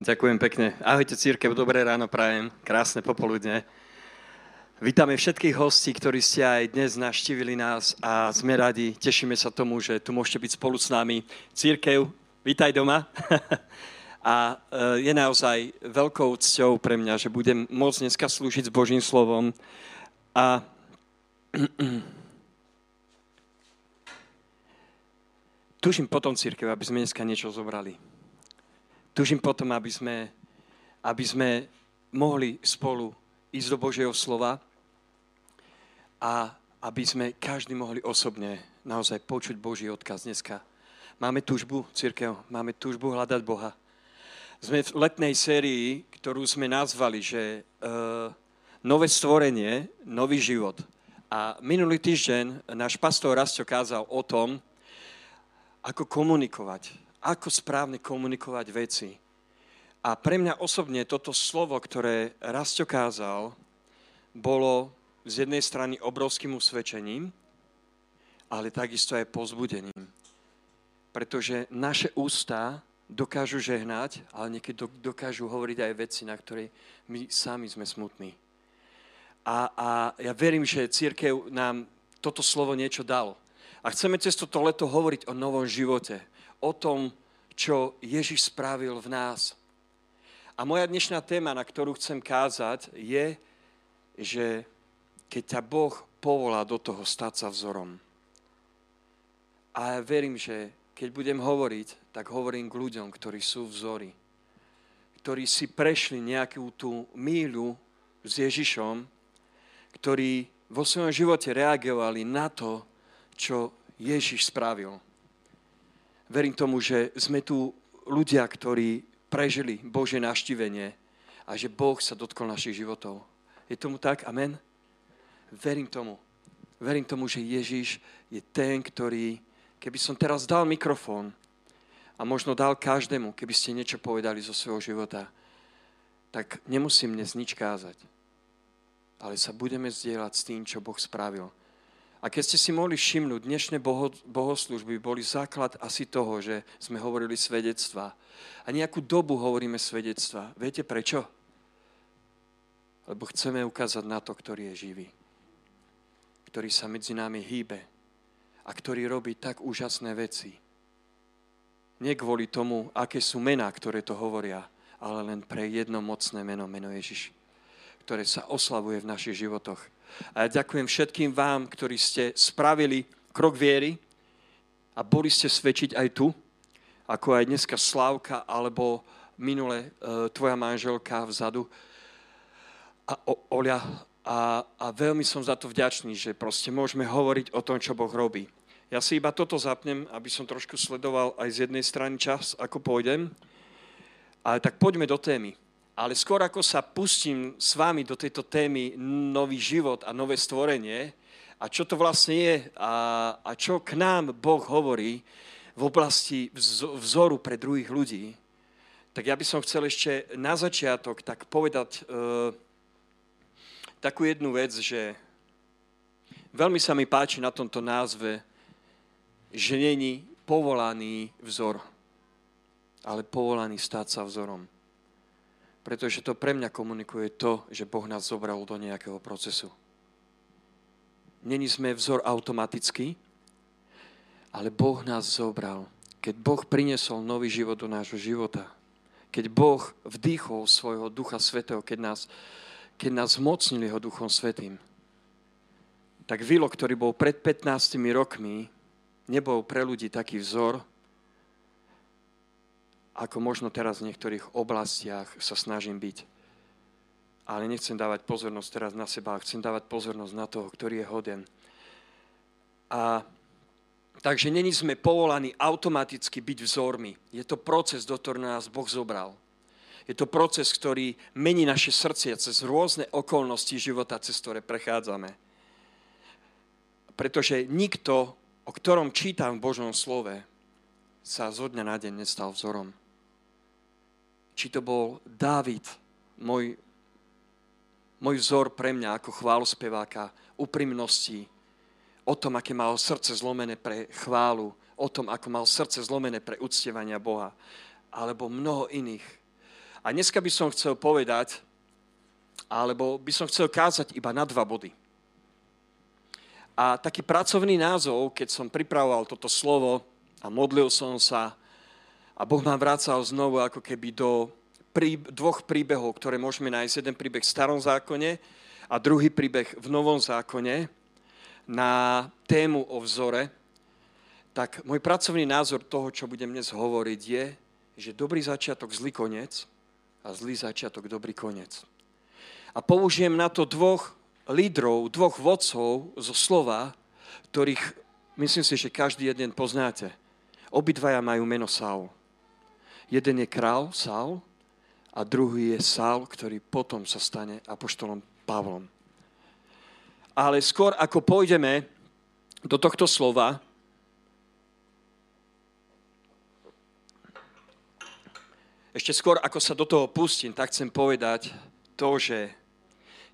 Ďakujem pekne. Ahojte církev, dobré ráno prajem, krásne popoludne. Vítame všetkých hostí, ktorí ste aj dnes naštívili nás a sme radi, tešíme sa tomu, že tu môžete byť spolu s nami. Církev, vítaj doma. A e, je naozaj veľkou cťou pre mňa, že budem môcť dneska slúžiť s Božím slovom. A tužím potom, církev, aby sme dneska niečo zobrali Tužím potom, aby sme, aby sme mohli spolu ísť do Božieho slova a aby sme každý mohli osobne naozaj počuť Boží odkaz dneska. Máme túžbu, církev, máme túžbu hľadať Boha. Sme v letnej sérii, ktorú sme nazvali, že uh, nové stvorenie, nový život. A minulý týždeň náš pastor Rasto kázal o tom, ako komunikovať, ako správne komunikovať veci. A pre mňa osobne toto slovo, ktoré Rasto kázal, bolo z jednej strany obrovským usvedčením, ale takisto aj pozbudením. Pretože naše ústa dokážu žehnať, ale niekedy dokážu hovoriť aj veci, na ktoré my sami sme smutní. A, a ja verím, že církev nám toto slovo niečo dalo. A chceme cez toto leto hovoriť o novom živote o tom, čo Ježiš spravil v nás. A moja dnešná téma, na ktorú chcem kázať, je, že keď ťa Boh povolá do toho stať sa vzorom. A ja verím, že keď budem hovoriť, tak hovorím k ľuďom, ktorí sú vzory. Ktorí si prešli nejakú tú míľu s Ježišom, ktorí vo svojom živote reagovali na to, čo Ježiš spravil verím tomu, že sme tu ľudia, ktorí prežili Bože naštívenie a že Boh sa dotkol našich životov. Je tomu tak? Amen? Verím tomu. Verím tomu, že Ježiš je ten, ktorý, keby som teraz dal mikrofón a možno dal každému, keby ste niečo povedali zo svojho života, tak nemusím dnes nič kázať. Ale sa budeme zdieľať s tým, čo Boh spravil. A keď ste si mohli všimnúť, dnešné boho, bohoslužby boli základ asi toho, že sme hovorili svedectva. A nejakú dobu hovoríme svedectva. Viete prečo? Lebo chceme ukázať na to, ktorý je živý. Ktorý sa medzi nami hýbe. A ktorý robí tak úžasné veci. Nie kvôli tomu, aké sú mená, ktoré to hovoria, ale len pre jedno mocné meno, meno Ježiš, ktoré sa oslavuje v našich životoch a ja ďakujem všetkým vám, ktorí ste spravili krok viery a boli ste svedčiť aj tu, ako aj dneska Slávka, alebo minule e, tvoja manželka vzadu a Olia. A, a veľmi som za to vďačný, že proste môžeme hovoriť o tom, čo Boh robí. Ja si iba toto zapnem, aby som trošku sledoval aj z jednej strany čas, ako pôjdem. Ale tak poďme do témy. Ale skôr ako sa pustím s vami do tejto témy nový život a nové stvorenie a čo to vlastne je a, a čo k nám Boh hovorí v oblasti vzoru pre druhých ľudí, tak ja by som chcel ešte na začiatok tak povedať e, takú jednu vec, že veľmi sa mi páči na tomto názve, že není povolaný vzor, ale povolaný stať sa vzorom pretože to pre mňa komunikuje to, že Boh nás zobral do nejakého procesu. Není sme vzor automaticky, ale Boh nás zobral. Keď Boh priniesol nový život do nášho života, keď Boh vdýchol svojho Ducha Svetého, keď nás, keď nás zmocnil Jeho Duchom Svetým, tak Vilo, ktorý bol pred 15 rokmi, nebol pre ľudí taký vzor, ako možno teraz v niektorých oblastiach sa snažím byť. Ale nechcem dávať pozornosť teraz na seba, chcem dávať pozornosť na toho, ktorý je hoden. A takže není sme povolaní automaticky byť vzormi. Je to proces, do ktorého nás Boh zobral. Je to proces, ktorý mení naše srdcia cez rôzne okolnosti života, cez ktoré prechádzame. Pretože nikto, o ktorom čítam v Božom slove, sa zo dňa na deň nestal vzorom či to bol Dávid, môj, môj vzor pre mňa ako chválospeváka, úprimnosti, o tom, aké mal srdce zlomené pre chválu, o tom, ako mal srdce zlomené pre uctievania Boha, alebo mnoho iných. A dneska by som chcel povedať, alebo by som chcel kázať iba na dva body. A taký pracovný názov, keď som pripravoval toto slovo a modlil som sa a Boh ma vracal znovu ako keby do dvoch príbehov, ktoré môžeme nájsť. Jeden príbeh v starom zákone a druhý príbeh v novom zákone na tému o vzore, tak môj pracovný názor toho, čo budem dnes hovoriť, je, že dobrý začiatok, zlý koniec a zlý začiatok, dobrý koniec. A použijem na to dvoch lídrov, dvoch vodcov zo slova, ktorých myslím si, že každý jeden poznáte. Obidvaja majú meno Saul. Jeden je král Saul a druhý je Saul, ktorý potom sa stane apoštolom Pavlom. Ale skôr ako pôjdeme do tohto slova, ešte skôr ako sa do toho pustím, tak chcem povedať to, že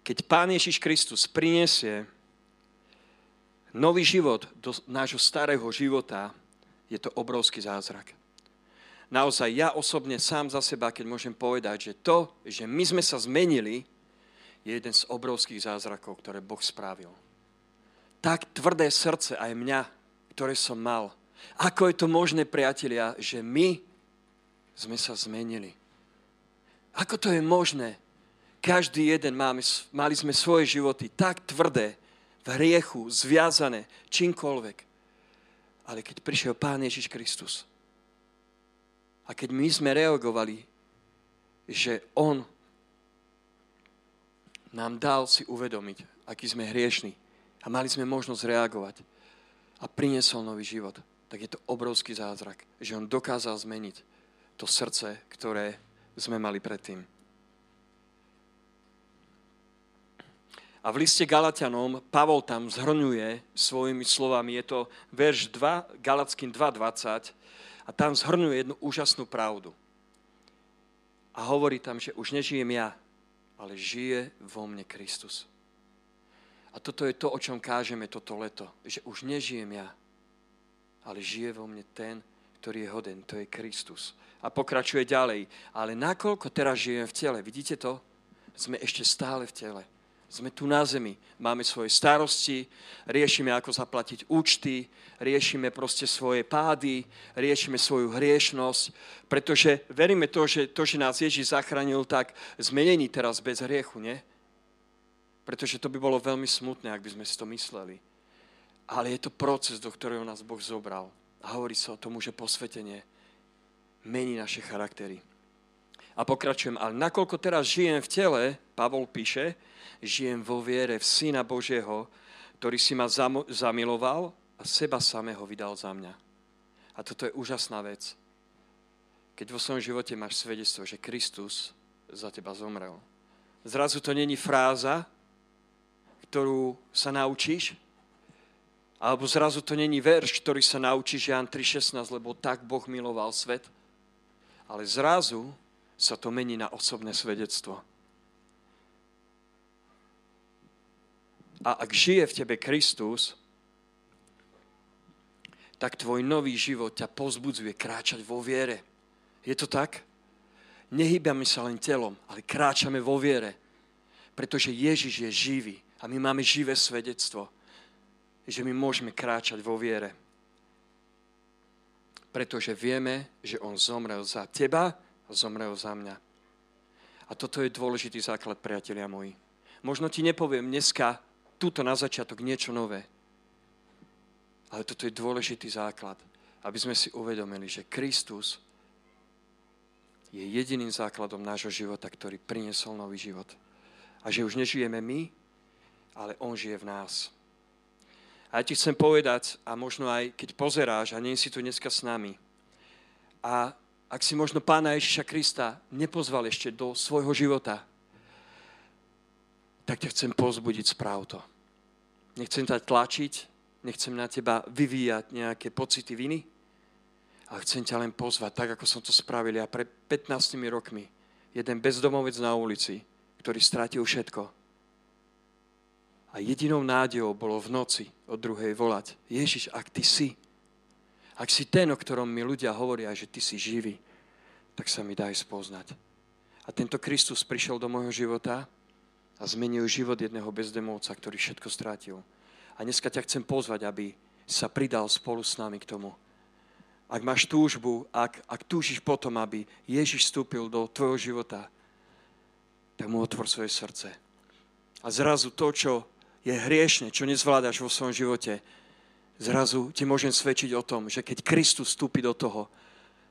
keď Pán Ježiš Kristus prinesie nový život do nášho starého života, je to obrovský zázrak. Naozaj, ja osobne sám za seba, keď môžem povedať, že to, že my sme sa zmenili, je jeden z obrovských zázrakov, ktoré Boh spravil. Tak tvrdé srdce aj mňa, ktoré som mal. Ako je to možné, priatelia, že my sme sa zmenili? Ako to je možné, každý jeden máme, mali sme svoje životy tak tvrdé, v hriechu, zviazané, čímkoľvek. Ale keď prišiel Pán Ježiš Kristus a keď my sme reagovali, že On nám dal si uvedomiť, aký sme hriešni a mali sme možnosť reagovať a priniesol nový život, tak je to obrovský zázrak, že On dokázal zmeniť to srdce, ktoré sme mali predtým. A v liste Galatianom Pavol tam zhrňuje svojimi slovami, je to verš 2, Galackým 2.20 a tam zhrňuje jednu úžasnú pravdu. A hovorí tam, že už nežijem ja, ale žije vo mne Kristus. A toto je to, o čom kážeme toto leto. Že už nežijem ja, ale žije vo mne ten, ktorý je hoden, to je Kristus. A pokračuje ďalej. Ale nakoľko teraz žijem v tele, vidíte to? Sme ešte stále v tele sme tu na zemi, máme svoje starosti, riešime, ako zaplatiť účty, riešime proste svoje pády, riešime svoju hriešnosť, pretože veríme to, že to, že nás Ježiš zachránil, tak zmenení teraz bez hriechu, nie? Pretože to by bolo veľmi smutné, ak by sme si to mysleli. Ale je to proces, do ktorého nás Boh zobral. A hovorí sa o tomu, že posvetenie mení naše charaktery. A pokračujem, ale nakoľko teraz žijem v tele, Pavol píše, žijem vo viere v Syna Božieho, ktorý si ma zamiloval a seba samého vydal za mňa. A toto je úžasná vec. Keď vo svojom živote máš svedectvo, že Kristus za teba zomrel. Zrazu to není fráza, ktorú sa naučíš, alebo zrazu to není verš, ktorý sa naučíš Jan 3.16, lebo tak Boh miloval svet. Ale zrazu sa to mení na osobné svedectvo. A ak žije v tebe Kristus, tak tvoj nový život ťa pozbudzuje kráčať vo viere. Je to tak? Nehýbame sa len telom, ale kráčame vo viere. Pretože Ježiš je živý a my máme živé svedectvo, že my môžeme kráčať vo viere. Pretože vieme, že On zomrel za teba zomrel za mňa. A toto je dôležitý základ, priatelia moji. Možno ti nepoviem dneska túto na začiatok niečo nové. Ale toto je dôležitý základ, aby sme si uvedomili, že Kristus je jediným základom nášho života, ktorý priniesol nový život. A že už nežijeme my, ale On žije v nás. A ja ti chcem povedať, a možno aj keď pozeráš a nie si tu dneska s nami, a ak si možno Pána Ježiša Krista nepozval ešte do svojho života, tak ťa chcem pozbudiť správ to. Nechcem ťa tlačiť, nechcem na teba vyvíjať nejaké pocity viny, ale chcem ťa len pozvať, tak ako som to spravil ja pred 15 rokmi. Jeden bezdomovec na ulici, ktorý stratil všetko. A jedinou nádejou bolo v noci od druhej volať, Ježiš, ak ty si, ak si ten, o ktorom mi ľudia hovoria, že ty si živý, tak sa mi daj spoznať. A tento Kristus prišiel do môjho života a zmenil život jedného bezdemovca, ktorý všetko strátil. A dneska ťa chcem pozvať, aby sa pridal spolu s nami k tomu. Ak máš túžbu, ak, ak túžiš potom, aby Ježiš vstúpil do tvojho života, tak mu otvor svoje srdce. A zrazu to, čo je hriešne, čo nezvládaš vo svojom živote, zrazu ti môžem svedčiť o tom, že keď Kristus vstúpi do toho,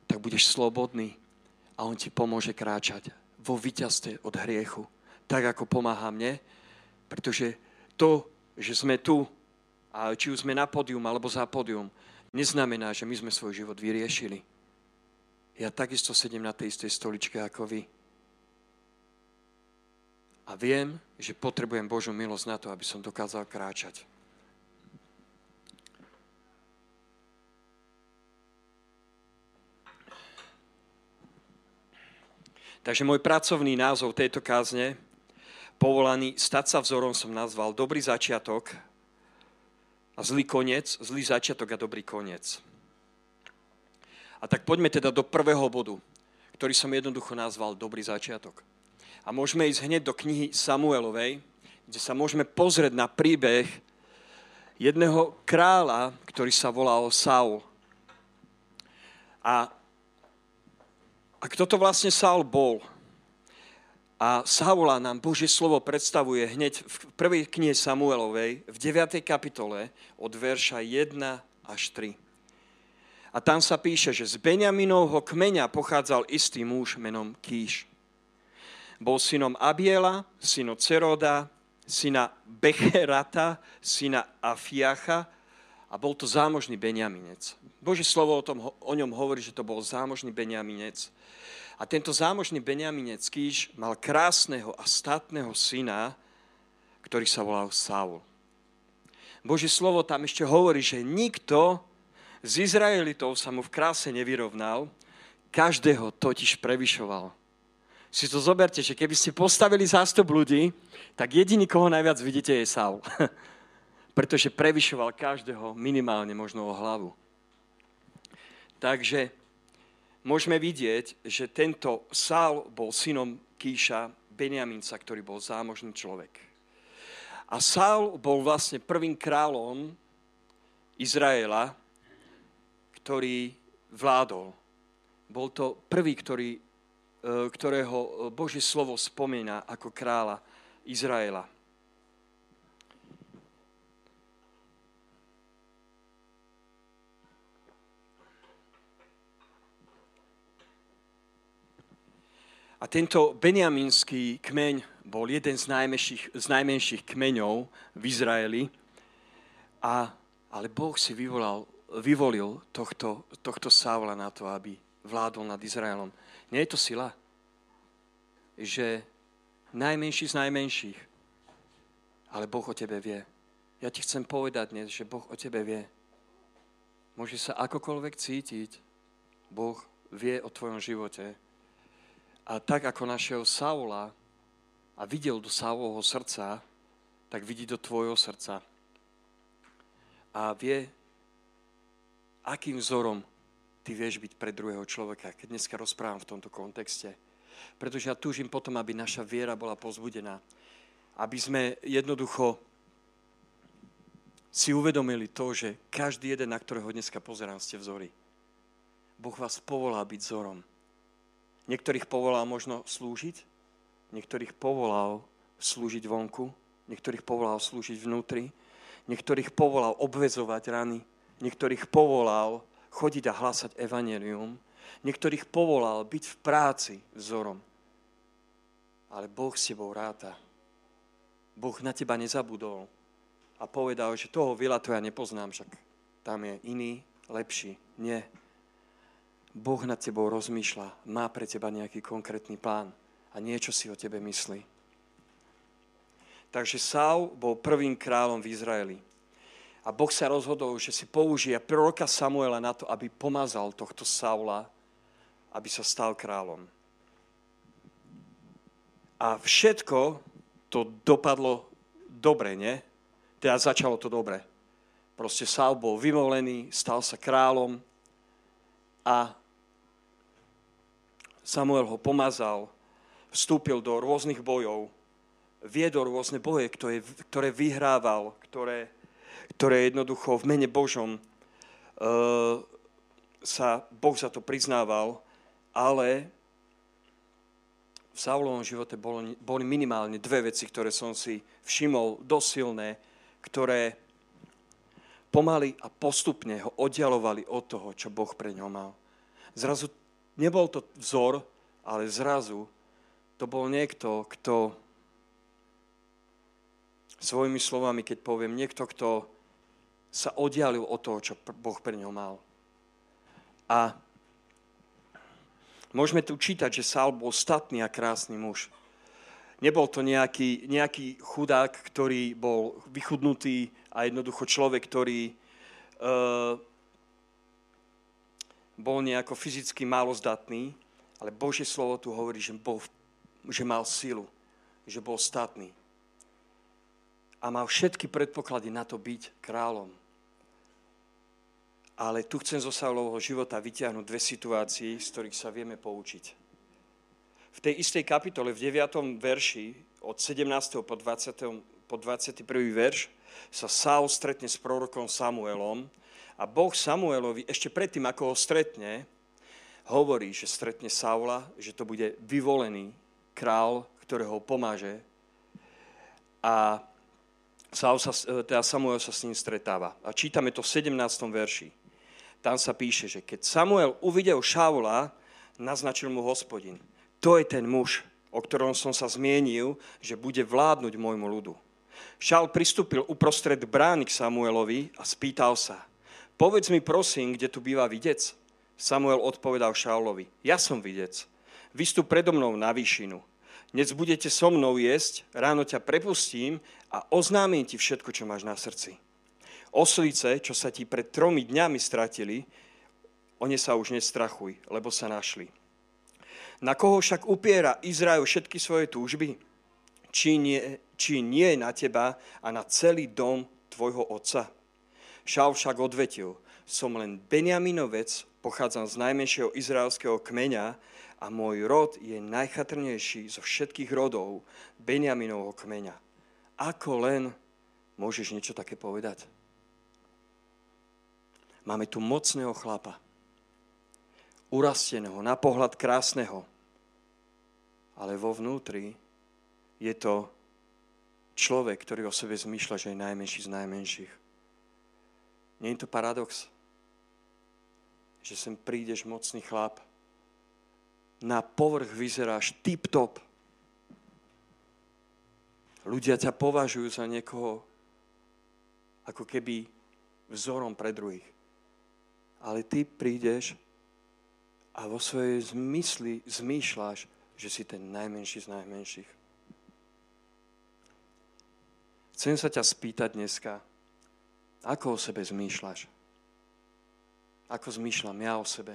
tak budeš slobodný a On ti pomôže kráčať vo víťazstve od hriechu. Tak, ako pomáha mne, pretože to, že sme tu, a či už sme na pódium alebo za pódium, neznamená, že my sme svoj život vyriešili. Ja takisto sedím na tej istej stoličke ako vy. A viem, že potrebujem Božú milosť na to, aby som dokázal kráčať. Takže môj pracovný názov tejto kázne, povolaný Stať sa vzorom, som nazval Dobrý začiatok a zlý koniec, zlý začiatok a dobrý koniec. A tak poďme teda do prvého bodu, ktorý som jednoducho nazval Dobrý začiatok. A môžeme ísť hneď do knihy Samuelovej, kde sa môžeme pozrieť na príbeh jedného kráľa, ktorý sa volal Saul. A a kto to vlastne Saul bol? A Saula nám Božie slovo predstavuje hneď v prvej knihe Samuelovej, v 9. kapitole, od verša 1 až 3. A tam sa píše, že z Benjaminovho kmeňa pochádzal istý muž menom Kíš. Bol synom Abiela, synom Ceroda, syna Becherata, syna Afiacha a bol to zámožný Benjaminec. Božie slovo o, tom, o ňom hovorí, že to bol zámožný Benjaminec. A tento zámožný Benjaminec Kýš mal krásneho a statného syna, ktorý sa volal Saul. Božie slovo tam ešte hovorí, že nikto z Izraelitov sa mu v kráse nevyrovnal, každého totiž prevyšoval. Si to zoberte, že keby ste postavili zástup ľudí, tak jediný, koho najviac vidíte, je Saul. Pretože prevyšoval každého minimálne možno o hlavu. Takže môžeme vidieť, že tento Sál bol synom Kíša, Benjaminca, ktorý bol zámožný človek. A Sál bol vlastne prvým kráľom Izraela, ktorý vládol. Bol to prvý, ktorý, e, ktorého Božie slovo spomína ako kráľa Izraela. A tento beniaminský kmeň bol jeden z najmenších, z najmenších kmeňov v Izraeli. A, ale Boh si vyvolal, vyvolil tohto, tohto Saula na to, aby vládol nad Izraelom. Nie je to sila, že najmenší z najmenších, ale Boh o tebe vie. Ja ti chcem povedať dnes, že Boh o tebe vie. Môže sa akokoľvek cítiť, Boh vie o tvojom živote a tak ako našiel Saula a videl do Saulovho srdca, tak vidí do tvojho srdca. A vie, akým vzorom ty vieš byť pre druhého človeka, keď dneska rozprávam v tomto kontexte. Pretože ja túžim potom, aby naša viera bola pozbudená. Aby sme jednoducho si uvedomili to, že každý jeden, na ktorého dneska pozerám, ste vzory. Boh vás povolá byť vzorom. Niektorých povolal možno slúžiť, niektorých povolal slúžiť vonku, niektorých povolal slúžiť vnútri, niektorých povolal obvezovať rany, niektorých povolal chodiť a hlasať evanelium, niektorých povolal byť v práci vzorom. Ale Boh s tebou ráta. Boh na teba nezabudol a povedal, že toho vila to ja nepoznám, však tam je iný, lepší. Nie, Boh nad tebou rozmýšľa, má pre teba nejaký konkrétny plán a niečo si o tebe myslí. Takže Saul bol prvým kráľom v Izraeli. A Boh sa rozhodol, že si použije proroka Samuela na to, aby pomazal tohto Saula, aby sa stal kráľom. A všetko to dopadlo dobre, nie? Teda začalo to dobre. Proste Saul bol vymolený, stal sa kráľom a Samuel ho pomazal. vstúpil do rôznych bojov, viedol rôzne boje, ktoré, ktoré vyhrával, ktoré, ktoré jednoducho v mene Božom uh, sa Boh za to priznával, ale v Saulovom živote boli, boli minimálne dve veci, ktoré som si všimol dosť silné, ktoré pomaly a postupne ho oddialovali od toho, čo Boh pre ňo mal. Zrazu nebol to vzor, ale zrazu to bol niekto, kto svojimi slovami, keď poviem, niekto, kto sa oddialil od toho, čo Boh pre ňo mal. A môžeme tu čítať, že Saul bol statný a krásny muž. Nebol to nejaký, nejaký chudák, ktorý bol vychudnutý a jednoducho človek, ktorý uh, bol nejako fyzicky málo zdatný, ale Božie slovo tu hovorí, že, bol, že mal silu, že bol statný. A mal všetky predpoklady na to byť kráľom. Ale tu chcem zo Saulovho života vyťahnuť dve situácie, z ktorých sa vieme poučiť v tej istej kapitole, v 9. verši, od 17. po, 20. po 21. verš, sa Saul stretne s prorokom Samuelom a Boh Samuelovi, ešte predtým, ako ho stretne, hovorí, že stretne Saula, že to bude vyvolený král, ktorého pomáže. A Saul sa, teda Samuel sa s ním stretáva. A čítame to v 17. verši. Tam sa píše, že keď Samuel uvidel Šaula, naznačil mu hospodin – to je ten muž, o ktorom som sa zmienil, že bude vládnuť môjmu ľudu. Šal pristúpil uprostred brány k Samuelovi a spýtal sa, povedz mi prosím, kde tu býva videc? Samuel odpovedal Šaulovi, ja som videc. Vystup predo mnou na výšinu. Dnes budete so mnou jesť, ráno ťa prepustím a oznámim ti všetko, čo máš na srdci. Oslice, čo sa ti pred tromi dňami stratili, o ne sa už nestrachuj, lebo sa našli. Na koho však upiera Izrael všetky svoje túžby? Či nie, či nie na teba a na celý dom tvojho otca? Šal však odvetil, som len Benjaminovec, pochádzam z najmenšieho izraelského kmeňa a môj rod je najchatrnejší zo všetkých rodov Benjaminovho kmeňa. Ako len môžeš niečo také povedať? Máme tu mocného chlapa, urasteného, na pohľad krásneho. Ale vo vnútri je to človek, ktorý o sebe zmýšľa, že je najmenší z najmenších. Nie je to paradox? Že sem prídeš mocný chlap, na povrch vyzeráš tip-top. Ľudia ťa považujú za niekoho ako keby vzorom pre druhých. Ale ty prídeš a vo svojej zmysli zmýšľaš, že si ten najmenší z najmenších. Chcem sa ťa spýtať dneska, ako o sebe zmýšľaš? Ako zmýšľam ja o sebe?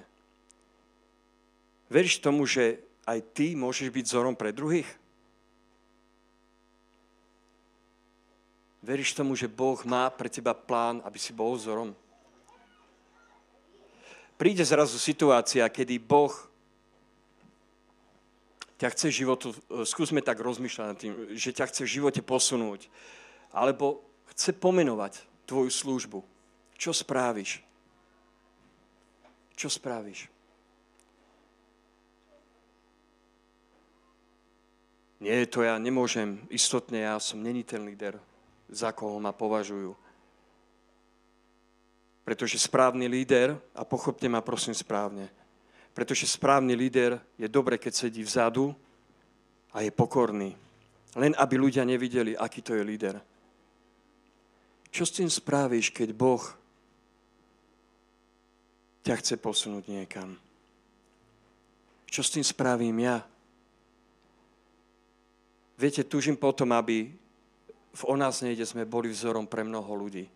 Veríš tomu, že aj ty môžeš byť vzorom pre druhých? Veríš tomu, že Boh má pre teba plán, aby si bol vzorom? príde zrazu situácia, kedy Boh ťa chce životu, e, skúsme tak rozmýšľať nad tým, že ťa chce v živote posunúť, alebo chce pomenovať tvoju službu. Čo správiš? Čo správiš? Nie, to ja nemôžem, istotne ja som není ten líder, za koho ma považujú. Pretože správny líder, a pochopte ma prosím správne, pretože správny líder je dobre, keď sedí vzadu a je pokorný. Len aby ľudia nevideli, aký to je líder. Čo s tým spravíš, keď Boh ťa chce posunúť niekam? Čo s tým spravím ja? Viete, túžim potom, aby v o nás nejde sme boli vzorom pre mnoho ľudí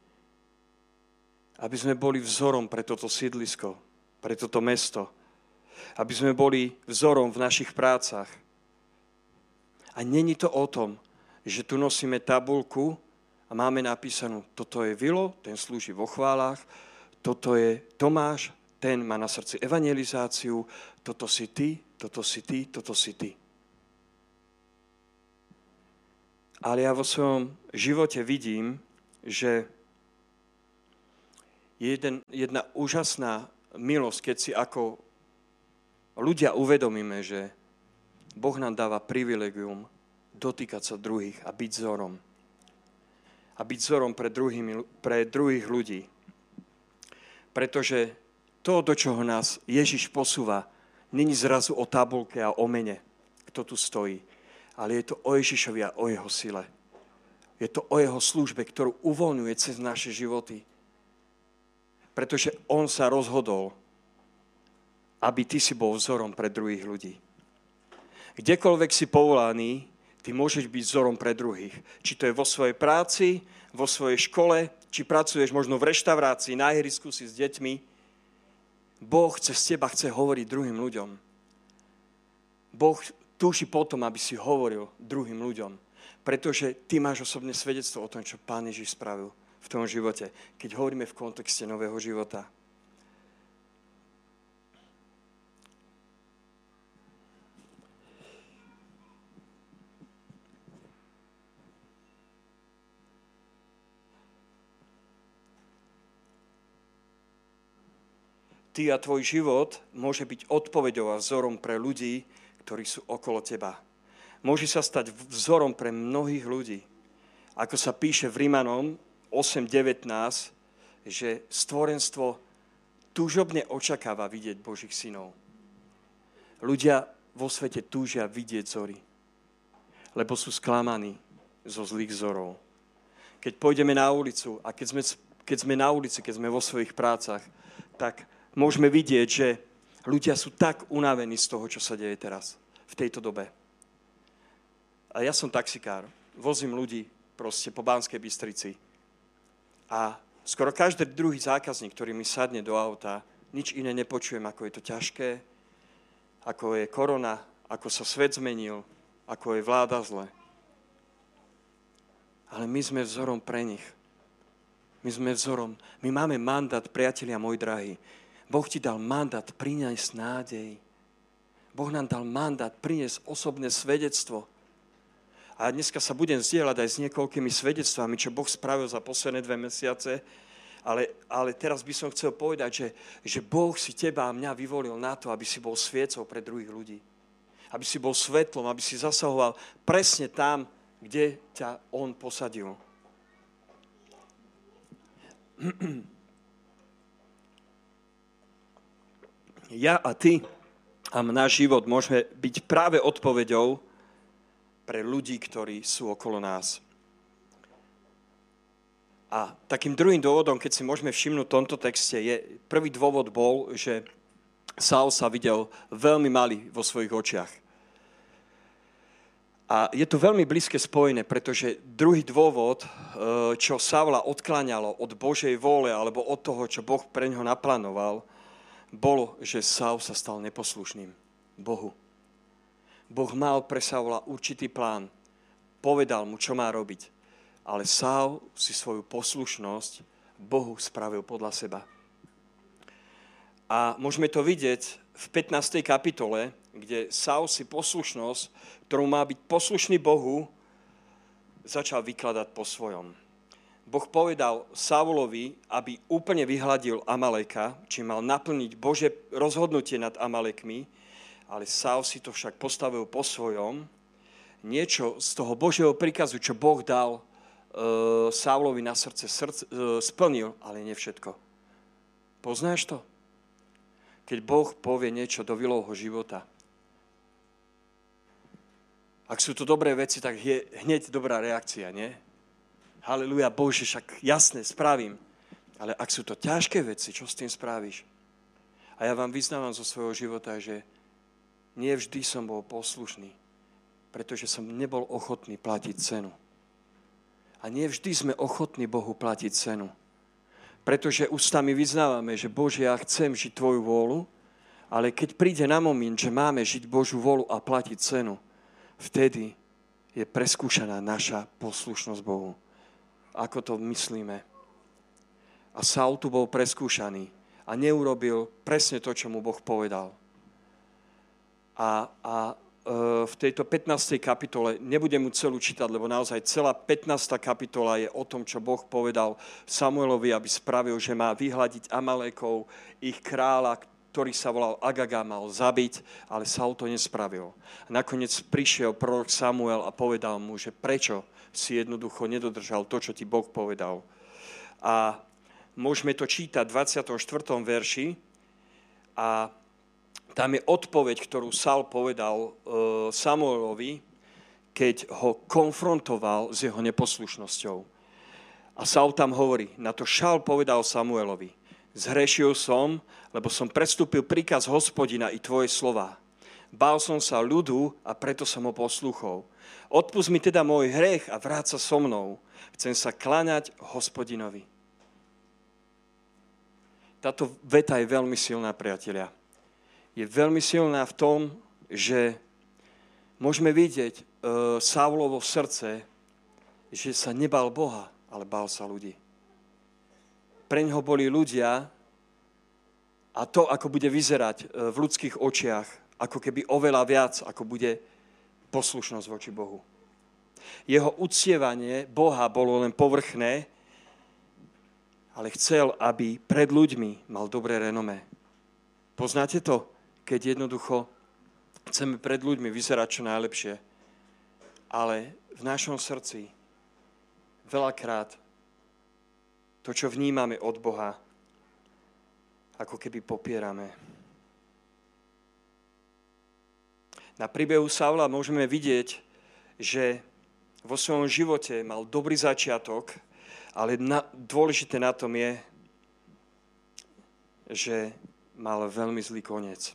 aby sme boli vzorom pre toto sídlisko, pre toto mesto. Aby sme boli vzorom v našich prácach. A není to o tom, že tu nosíme tabulku a máme napísanú, toto je Vilo, ten slúži vo chválach, toto je Tomáš, ten má na srdci evangelizáciu, toto si ty, toto si ty, toto si ty. Ale ja vo svojom živote vidím, že je jeden, jedna úžasná milosť, keď si ako ľudia uvedomíme, že Boh nám dáva privilegium dotýkať sa druhých a byť vzorom. A byť vzorom pre, druhými, pre druhých ľudí. Pretože to, do čoho nás Ježiš posúva, není zrazu o tabulke a o mene, kto tu stojí, ale je to o Ježišovi a o jeho sile. Je to o jeho službe, ktorú uvoľňuje cez naše životy. Pretože on sa rozhodol, aby ty si bol vzorom pre druhých ľudí. Kdekoľvek si povolaný, ty môžeš byť vzorom pre druhých. Či to je vo svojej práci, vo svojej škole, či pracuješ možno v reštaurácii, na ihrisku si s deťmi. Boh cez teba chce hovoriť druhým ľuďom. Boh túži potom, aby si hovoril druhým ľuďom. Pretože ty máš osobné svedectvo o tom, čo Pán Ježiš spravil v tom živote, keď hovoríme v kontexte nového života. Ty a tvoj život môže byť odpovedou a vzorom pre ľudí, ktorí sú okolo teba. Môže sa stať vzorom pre mnohých ľudí. Ako sa píše v Rimanom 8.19, že stvorenstvo túžobne očakáva vidieť Božích synov. Ľudia vo svete túžia vidieť zory, lebo sú sklamaní zo zlých vzorov. Keď pôjdeme na ulicu a keď sme, keď sme na ulici, keď sme vo svojich prácach, tak môžeme vidieť, že ľudia sú tak unavení z toho, čo sa deje teraz, v tejto dobe. A ja som taxikár, vozím ľudí proste po Banskej Bystrici. A skoro každý druhý zákazník, ktorý mi sadne do auta, nič iné nepočujem, ako je to ťažké, ako je korona, ako sa svet zmenil, ako je vláda zle. Ale my sme vzorom pre nich. My sme vzorom. My máme mandát, priatelia môj drahý. Boh ti dal mandát priniesť nádej. Boh nám dal mandát priniesť osobné svedectvo. A dneska sa budem zdieľať aj s niekoľkými svedectvami, čo Boh spravil za posledné dve mesiace. Ale, ale teraz by som chcel povedať, že, že Boh si teba a mňa vyvolil na to, aby si bol sviecou pre druhých ľudí. Aby si bol svetlom, aby si zasahoval presne tam, kde ťa On posadil. ja a ty a náš život môžeme byť práve odpoveďou pre ľudí, ktorí sú okolo nás. A takým druhým dôvodom, keď si môžeme všimnúť v tomto texte, je, prvý dôvod bol, že Saul sa videl veľmi malý vo svojich očiach. A je to veľmi blízke spojené, pretože druhý dôvod, e, čo Saula odkláňalo od Božej vôle alebo od toho, čo Boh pre ňo naplánoval, bolo, že Saul sa stal neposlušným Bohu. Boh mal pre Saula určitý plán. Povedal mu, čo má robiť. Ale Saul si svoju poslušnosť Bohu spravil podľa seba. A môžeme to vidieť v 15. kapitole, kde Saul si poslušnosť, ktorú má byť poslušný Bohu, začal vykladať po svojom. Boh povedal Saulovi, aby úplne vyhladil Amaleka, či mal naplniť Bože rozhodnutie nad Amalekmi, ale Saul si to však postavil po svojom. Niečo z toho Božieho príkazu, čo Boh dal e, Saulovi na srdce, srdce e, splnil, ale nie všetko. Poznáš to? Keď Boh povie niečo do vilovho života, ak sú to dobré veci, tak je hneď dobrá reakcia, nie? Haleluja, Bože, však jasne, spravím. Ale ak sú to ťažké veci, čo s tým spravíš? A ja vám vyznávam zo svojho života, že nie vždy som bol poslušný, pretože som nebol ochotný platiť cenu. A nie vždy sme ochotní Bohu platiť cenu. Pretože ústami vyznávame, že Bože, ja chcem žiť Tvoju vôľu, ale keď príde na moment, že máme žiť Božú vôľu a platiť cenu, vtedy je preskúšaná naša poslušnosť Bohu ako to myslíme. A Saul tu bol preskúšaný a neurobil presne to, čo mu Boh povedal. A, a v tejto 15. kapitole, nebudem mu celú čítať, lebo naozaj celá 15. kapitola je o tom, čo Boh povedal Samuelovi, aby spravil, že má vyhľadiť Amalekov, ich kráľa, ktorý sa volal Agaga, mal zabiť, ale Saul to nespravil. A nakoniec prišiel prorok Samuel a povedal mu, že prečo si jednoducho nedodržal to, čo ti Boh povedal. A môžeme to čítať v 24. verši a tam je odpoveď, ktorú Saul povedal e, Samuelovi, keď ho konfrontoval s jeho neposlušnosťou. A Saul tam hovorí, na to Šal povedal Samuelovi, zhrešil som, lebo som prestúpil príkaz hospodina i tvoje slova. Bál som sa ľudu a preto som ho poslúchol. Odpust mi teda môj hriech a vráť sa so mnou. Chcem sa kláňať hospodinovi. Táto veta je veľmi silná, priatelia. Je veľmi silná v tom, že môžeme vidieť e, Saulovo srdce, že sa nebal Boha, ale bál sa ľudí. Preň ho boli ľudia, a to, ako bude vyzerať e, v ľudských očiach, ako keby oveľa viac, ako bude poslušnosť voči Bohu. Jeho uctievanie Boha bolo len povrchné, ale chcel, aby pred ľuďmi mal dobré renomé. Poznáte to? Keď jednoducho chceme pred ľuďmi vyzerať čo najlepšie, ale v našom srdci veľakrát to, čo vnímame od Boha, ako keby popierame. Na príbehu Saula môžeme vidieť, že vo svojom živote mal dobrý začiatok, ale na, dôležité na tom je, že mal veľmi zlý koniec.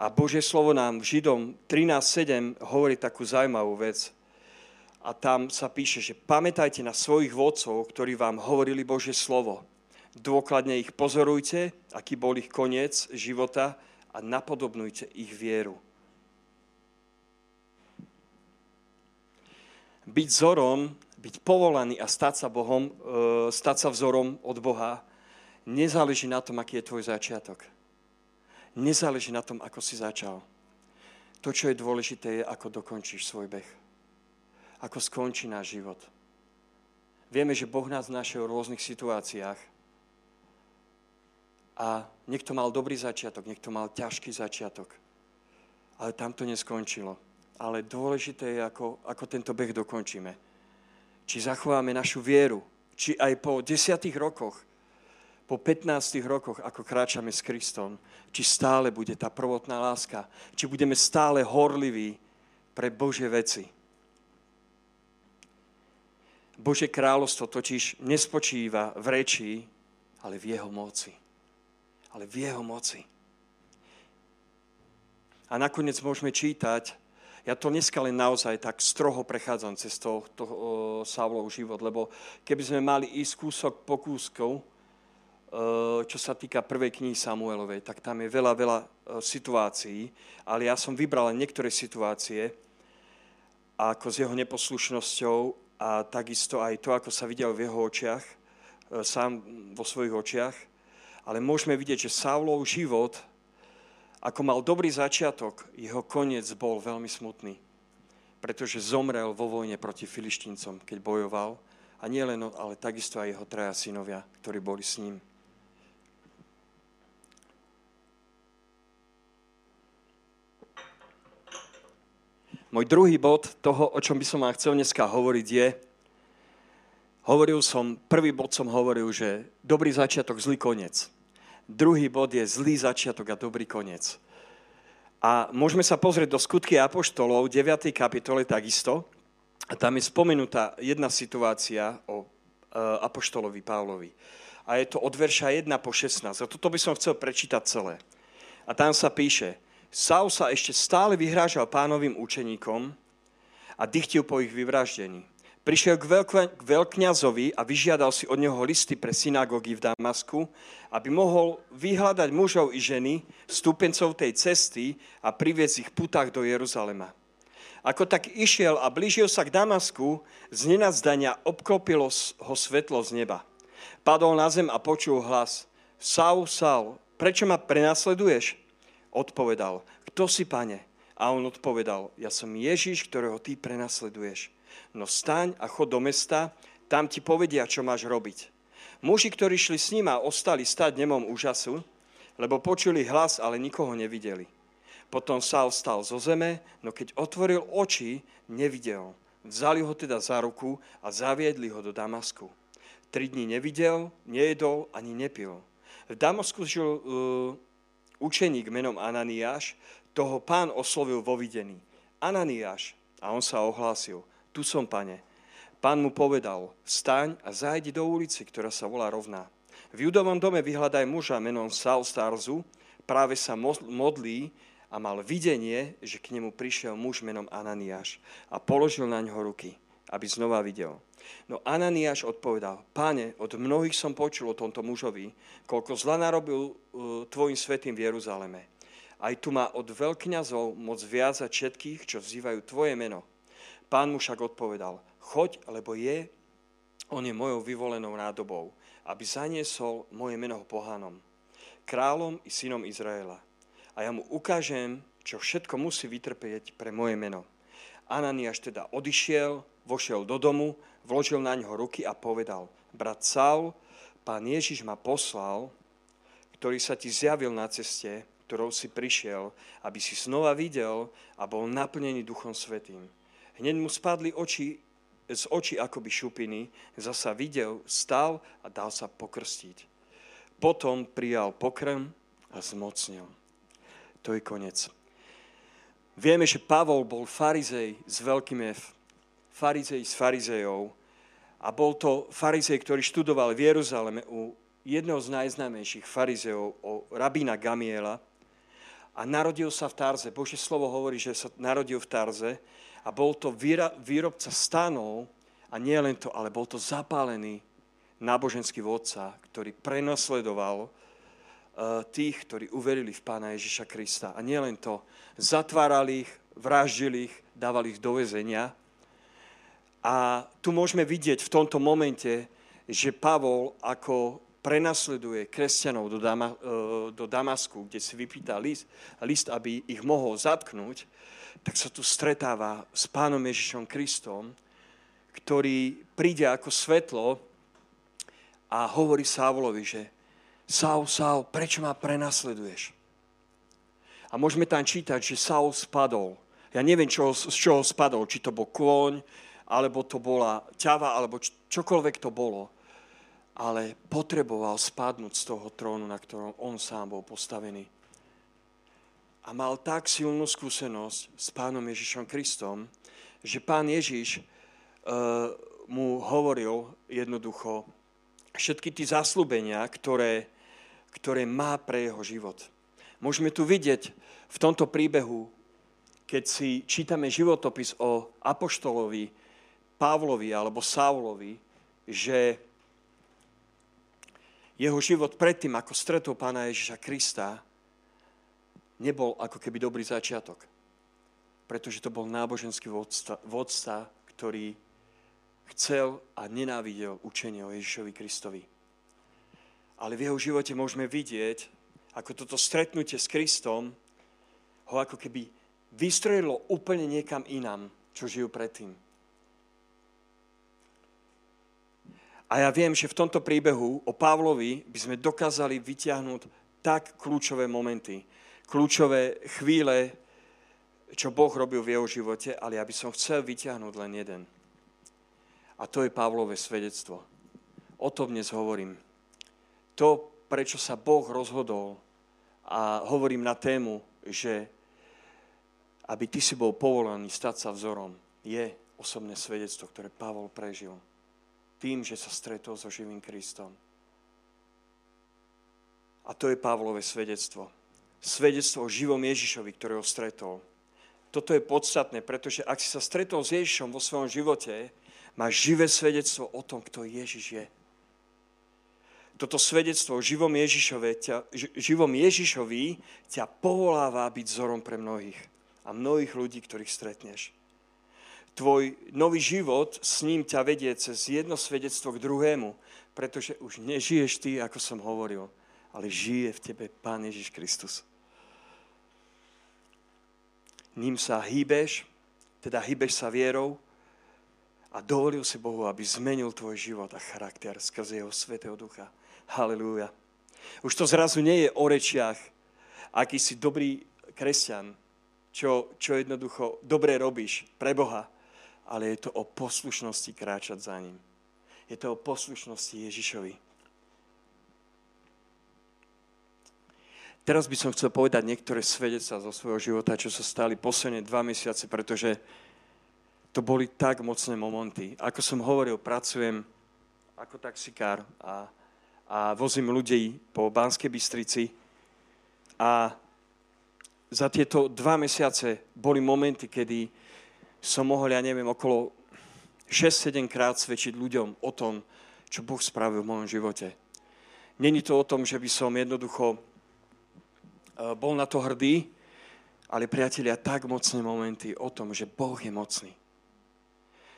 A Božie slovo nám v Židom 13.7 hovorí takú zaujímavú vec. A tam sa píše, že pamätajte na svojich vodcov, ktorí vám hovorili Božie slovo dôkladne ich pozorujte, aký bol ich koniec života a napodobnujte ich vieru. Byť vzorom, byť povolaný a stať sa, Bohom, e, stať sa vzorom od Boha, nezáleží na tom, aký je tvoj začiatok. Nezáleží na tom, ako si začal. To, čo je dôležité, je, ako dokončíš svoj beh. Ako skončí náš život. Vieme, že Boh nás našiel v rôznych situáciách a niekto mal dobrý začiatok, niekto mal ťažký začiatok. Ale tam to neskončilo. Ale dôležité je, ako, ako tento beh dokončíme. Či zachováme našu vieru, či aj po desiatých rokoch, po 15 rokoch, ako kráčame s Kristom, či stále bude tá prvotná láska, či budeme stále horliví pre Božie veci. Bože kráľovstvo totiž nespočíva v reči, ale v jeho moci ale v jeho moci. A nakoniec môžeme čítať, ja to dneska len naozaj tak stroho prechádzam cez to, to uh, Saulov život, lebo keby sme mali ísť kúsok po kúskov, uh, čo sa týka prvej knihy Samuelovej, tak tam je veľa, veľa situácií, ale ja som vybral len niektoré situácie, ako s jeho neposlušnosťou a takisto aj to, ako sa videl v jeho očiach, sám vo svojich očiach ale môžeme vidieť, že Saulov život, ako mal dobrý začiatok, jeho koniec bol veľmi smutný. Pretože zomrel vo vojne proti filištíncom, keď bojoval. A nie len ale takisto aj jeho traja synovia, ktorí boli s ním. Môj druhý bod toho, o čom by som vám chcel dneska hovoriť, je, hovoril som, prvý bod som hovoril, že dobrý začiatok, zlý koniec. Druhý bod je zlý začiatok a dobrý koniec. A môžeme sa pozrieť do skutky Apoštolov, 9. kapitole takisto. A tam je spomenutá jedna situácia o e, Apoštolovi Pavlovi. A je to od verša 1 po 16. A toto by som chcel prečítať celé. A tam sa píše, Saul sa ešte stále vyhrážal pánovým učeníkom a dychtil po ich vyvraždení. Prišiel k, k veľkňazovi a vyžiadal si od neho listy pre synagógy v Damasku, aby mohol vyhľadať mužov i ženy, stúpencov tej cesty a priviesť ich putách do Jeruzalema. Ako tak išiel a blížil sa k Damasku, z nenazdania obklopilo ho svetlo z neba. Padol na zem a počul hlas. Saul, Saul, prečo ma prenasleduješ? Odpovedal, kto si, pane? A on odpovedal, ja som Ježiš, ktorého ty prenasleduješ. No staň a chod do mesta, tam ti povedia, čo máš robiť. Muži, ktorí šli s ním a ostali stať nemom úžasu, lebo počuli hlas, ale nikoho nevideli. Potom Saul stal zo zeme, no keď otvoril oči, nevidel. Vzali ho teda za ruku a zaviedli ho do Damasku. Tri dní nevidel, nejedol ani nepil. V Damasku žil uh, učeník menom Ananiáš, toho pán oslovil vo videní. Ananiáš. A on sa ohlásil. Tu som, pane. Pán mu povedal, staň a zajdi do ulici, ktorá sa volá rovná. V judovom dome vyhľadaj muža menom Saul Starzu, práve sa modlí a mal videnie, že k nemu prišiel muž menom Ananiáš a položil na ňo ruky, aby znova videl. No Ananiáš odpovedal, páne, od mnohých som počul o tomto mužovi, koľko zla narobil uh, tvojim svetým v Jeruzaleme. Aj tu má od veľkňazov moc viazať všetkých, čo vzývajú tvoje meno. Pán mu však odpovedal, choď, lebo je, on je mojou vyvolenou nádobou, aby zaniesol moje meno pohánom, kráľom i synom Izraela a ja mu ukážem, čo všetko musí vytrpieť pre moje meno. Ananiáš teda odišiel, vošiel do domu, vložil na ňo ruky a povedal, brat Saul, pán Ježiš ma poslal, ktorý sa ti zjavil na ceste, ktorou si prišiel, aby si znova videl a bol naplnený Duchom Svetým. Hneď mu spadli oči, z očí akoby šupiny, zasa videl, stal a dal sa pokrstiť. Potom prijal pokrm a zmocnil. To je koniec. Vieme, že Pavol bol farizej s veľkým F. Farizej s farizejou. A bol to farizej, ktorý študoval v Jeruzaleme u jedného z najznámejších farizejov, o rabína Gamiela. A narodil sa v Tarze. Bože slovo hovorí, že sa narodil v Tarze. A bol to výrobca stanov. A nie len to, ale bol to zapálený náboženský vodca, ktorý prenasledoval Eh, tých, ktorí uverili v Pána Ježiša Krista. A nielen to, zatvárali ich, vraždili ich, dávali ich do vezenia. A tu môžeme vidieť v tomto momente, že Pavol ako prenasleduje kresťanov do, Dama, eh, do Damasku, kde si vypýta list, list, aby ich mohol zatknúť, tak sa tu stretáva s pánom Ježišom Kristom, ktorý príde ako svetlo a hovorí Sávulovi, že Saul, Saul, prečo ma prenasleduješ? A môžeme tam čítať, že Saul spadol. Ja neviem, čo, z čoho spadol, či to bol kôň, alebo to bola ťava, alebo čokoľvek to bolo. Ale potreboval spadnúť z toho trónu, na ktorom on sám bol postavený. A mal tak silnú skúsenosť s pánom Ježišom Kristom, že pán Ježiš uh, mu hovoril jednoducho všetky tie zaslúbenia, ktoré, ktoré má pre jeho život. Môžeme tu vidieť v tomto príbehu, keď si čítame životopis o apoštolovi Pavlovi alebo Saulovi, že jeho život predtým, ako stretol pána Ježiša Krista, nebol ako keby dobrý začiatok. Pretože to bol náboženský vodca, vodca ktorý chcel a nenávidel učenie o Ježišovi Kristovi ale v jeho živote môžeme vidieť, ako toto stretnutie s Kristom ho ako keby vystrojilo úplne niekam inám, čo žijú predtým. A ja viem, že v tomto príbehu o Pavlovi by sme dokázali vyťahnuť tak kľúčové momenty, kľúčové chvíle, čo Boh robil v jeho živote, ale ja by som chcel vyťahnuť len jeden. A to je Pavlové svedectvo. O tom dnes hovorím to, prečo sa Boh rozhodol a hovorím na tému, že aby ty si bol povolaný stať sa vzorom, je osobné svedectvo, ktoré Pavol prežil. Tým, že sa stretol so živým Kristom. A to je Pavlové svedectvo. Svedectvo o živom Ježišovi, ktorého stretol. Toto je podstatné, pretože ak si sa stretol s Ježišom vo svojom živote, máš živé svedectvo o tom, kto Ježiš je toto svedectvo o živom, Ježišove, ťa, živom Ježišovi ťa povoláva byť vzorom pre mnohých a mnohých ľudí, ktorých stretneš. Tvoj nový život s ním ťa vedie cez jedno svedectvo k druhému, pretože už nežiješ ty, ako som hovoril, ale žije v tebe Pán Ježiš Kristus. ním sa hýbeš, teda hýbeš sa vierou a dovolil si Bohu, aby zmenil tvoj život a charakter skrze jeho svetého ducha. Halelúja. Už to zrazu nie je o rečiach, aký si dobrý kresťan, čo, čo jednoducho dobre robíš pre Boha, ale je to o poslušnosti kráčať za ním. Je to o poslušnosti Ježišovi. Teraz by som chcel povedať niektoré svedectva zo svojho života, čo sa stali posledné dva mesiace, pretože to boli tak mocné momenty. Ako som hovoril, pracujem ako taxikár a, a vozím ľudí po Banskej Bystrici a za tieto dva mesiace boli momenty, kedy som mohol, ja neviem, okolo 6-7 krát svedčiť ľuďom o tom, čo Boh spravil v mojom živote. Není to o tom, že by som jednoducho e, bol na to hrdý, ale priatelia, tak mocné momenty o tom, že Boh je mocný.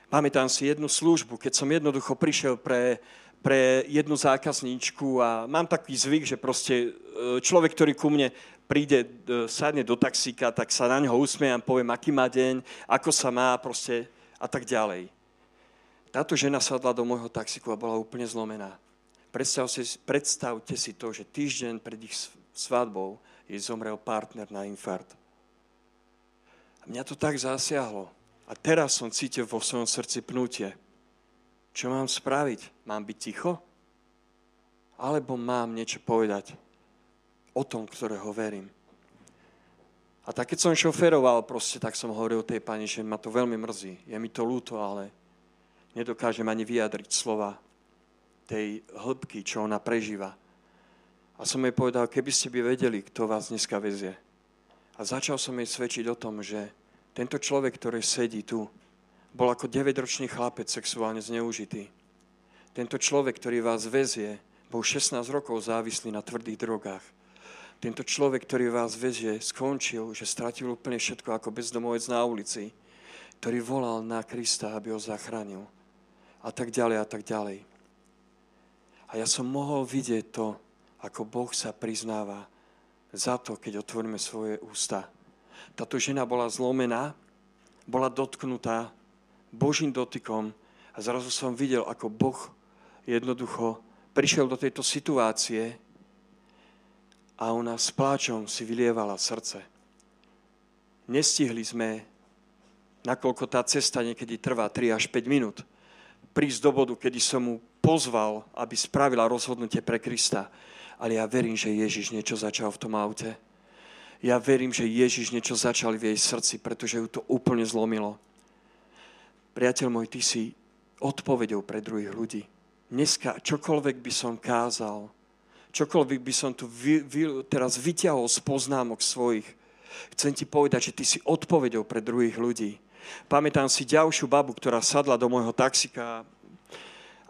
Pamätám si jednu službu, keď som jednoducho prišiel pre, pre jednu zákazníčku a mám taký zvyk, že proste e, človek, ktorý ku mne príde, e, sadne do taxíka, tak sa na neho usmiejem, poviem, aký má deň, ako sa má proste a tak ďalej. Táto žena sadla do môjho taxiku a bola úplne zlomená. Predstavte, predstavte si to, že týždeň pred ich svadbou jej zomrel partner na infarkt. A mňa to tak zasiahlo. A teraz som cítil vo svojom srdci pnutie. Čo mám spraviť? Mám byť ticho? Alebo mám niečo povedať? O tom, ktorého verím. A tak keď som šoferoval, proste tak som hovoril tej pani, že ma to veľmi mrzí. Je mi to ľúto, ale nedokážem ani vyjadriť slova tej hĺbky, čo ona prežíva. A som jej povedal, keby ste by vedeli, kto vás dneska vezie. A začal som jej svedčiť o tom, že tento človek, ktorý sedí tu, bol ako 9-ročný chlapec sexuálne zneužitý. Tento človek, ktorý vás vezie, bol 16 rokov závislý na tvrdých drogách tento človek, ktorý vás vezie, skončil, že stratil úplne všetko ako bezdomovec na ulici, ktorý volal na Krista, aby ho zachránil. A tak ďalej, a tak ďalej. A ja som mohol vidieť to, ako Boh sa priznáva za to, keď otvoríme svoje ústa. Táto žena bola zlomená, bola dotknutá Božím dotykom a zrazu som videl, ako Boh jednoducho prišiel do tejto situácie, a ona s pláčom si vylievala srdce. Nestihli sme, nakoľko tá cesta niekedy trvá 3 až 5 minút, prísť do bodu, kedy som mu pozval, aby spravila rozhodnutie pre Krista. Ale ja verím, že Ježiš niečo začal v tom aute. Ja verím, že Ježiš niečo začal v jej srdci, pretože ju to úplne zlomilo. Priateľ môj, ty si odpovedou pre druhých ľudí. Dneska čokoľvek by som kázal, čokoľvek by som tu vy, vy, teraz vyťahol z poznámok svojich, chcem ti povedať, že ty si odpovedou pre druhých ľudí. Pamätám si ďalšiu babu, ktorá sadla do môjho taxika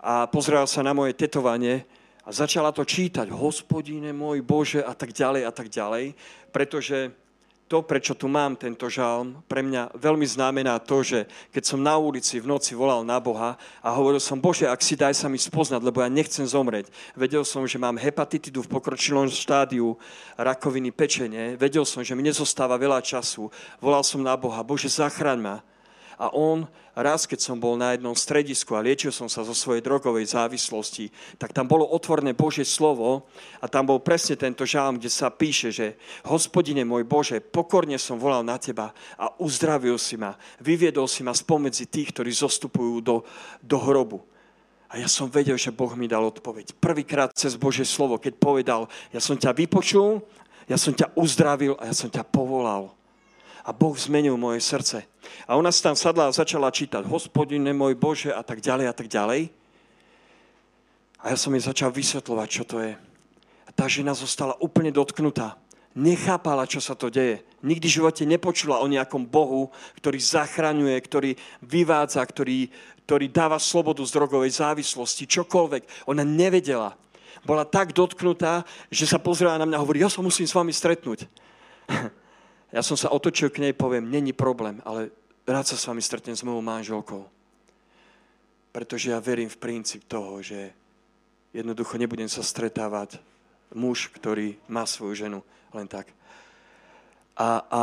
a pozrela sa na moje tetovanie a začala to čítať. Hospodine môj Bože a tak ďalej a tak ďalej, pretože to, prečo tu mám tento žalm, pre mňa veľmi znamená to, že keď som na ulici v noci volal na Boha a hovoril som, Bože, ak si daj sa mi spoznať, lebo ja nechcem zomrieť. Vedel som, že mám hepatitidu v pokročilom štádiu rakoviny pečenie. Vedel som, že mi nezostáva veľa času. Volal som na Boha, Bože, zachraň ma. A on, raz keď som bol na jednom stredisku a liečil som sa zo svojej drogovej závislosti, tak tam bolo otvorné Božie slovo a tam bol presne tento žálm, kde sa píše, že hospodine môj Bože, pokorne som volal na teba a uzdravil si ma, vyviedol si ma spomedzi tých, ktorí zostupujú do, do hrobu. A ja som vedel, že Boh mi dal odpoveď. Prvýkrát cez Božie slovo, keď povedal, ja som ťa vypočul, ja som ťa uzdravil a ja som ťa povolal a Boh zmenil moje srdce. A ona sa tam sadla a začala čítať, hospodine môj Bože a tak ďalej a tak ďalej. A ja som jej začal vysvetľovať, čo to je. A tá žena zostala úplne dotknutá. Nechápala, čo sa to deje. Nikdy v živote nepočula o nejakom Bohu, ktorý zachraňuje, ktorý vyvádza, ktorý, ktorý dáva slobodu z drogovej závislosti, čokoľvek. Ona nevedela. Bola tak dotknutá, že sa pozrela na mňa a hovorí, ja sa musím s vami stretnúť. Ja som sa otočil k nej, poviem, není problém, ale rád sa s vami stretnem s mojou manželkou. Pretože ja verím v princíp toho, že jednoducho nebudem sa stretávať muž, ktorý má svoju ženu len tak. A, a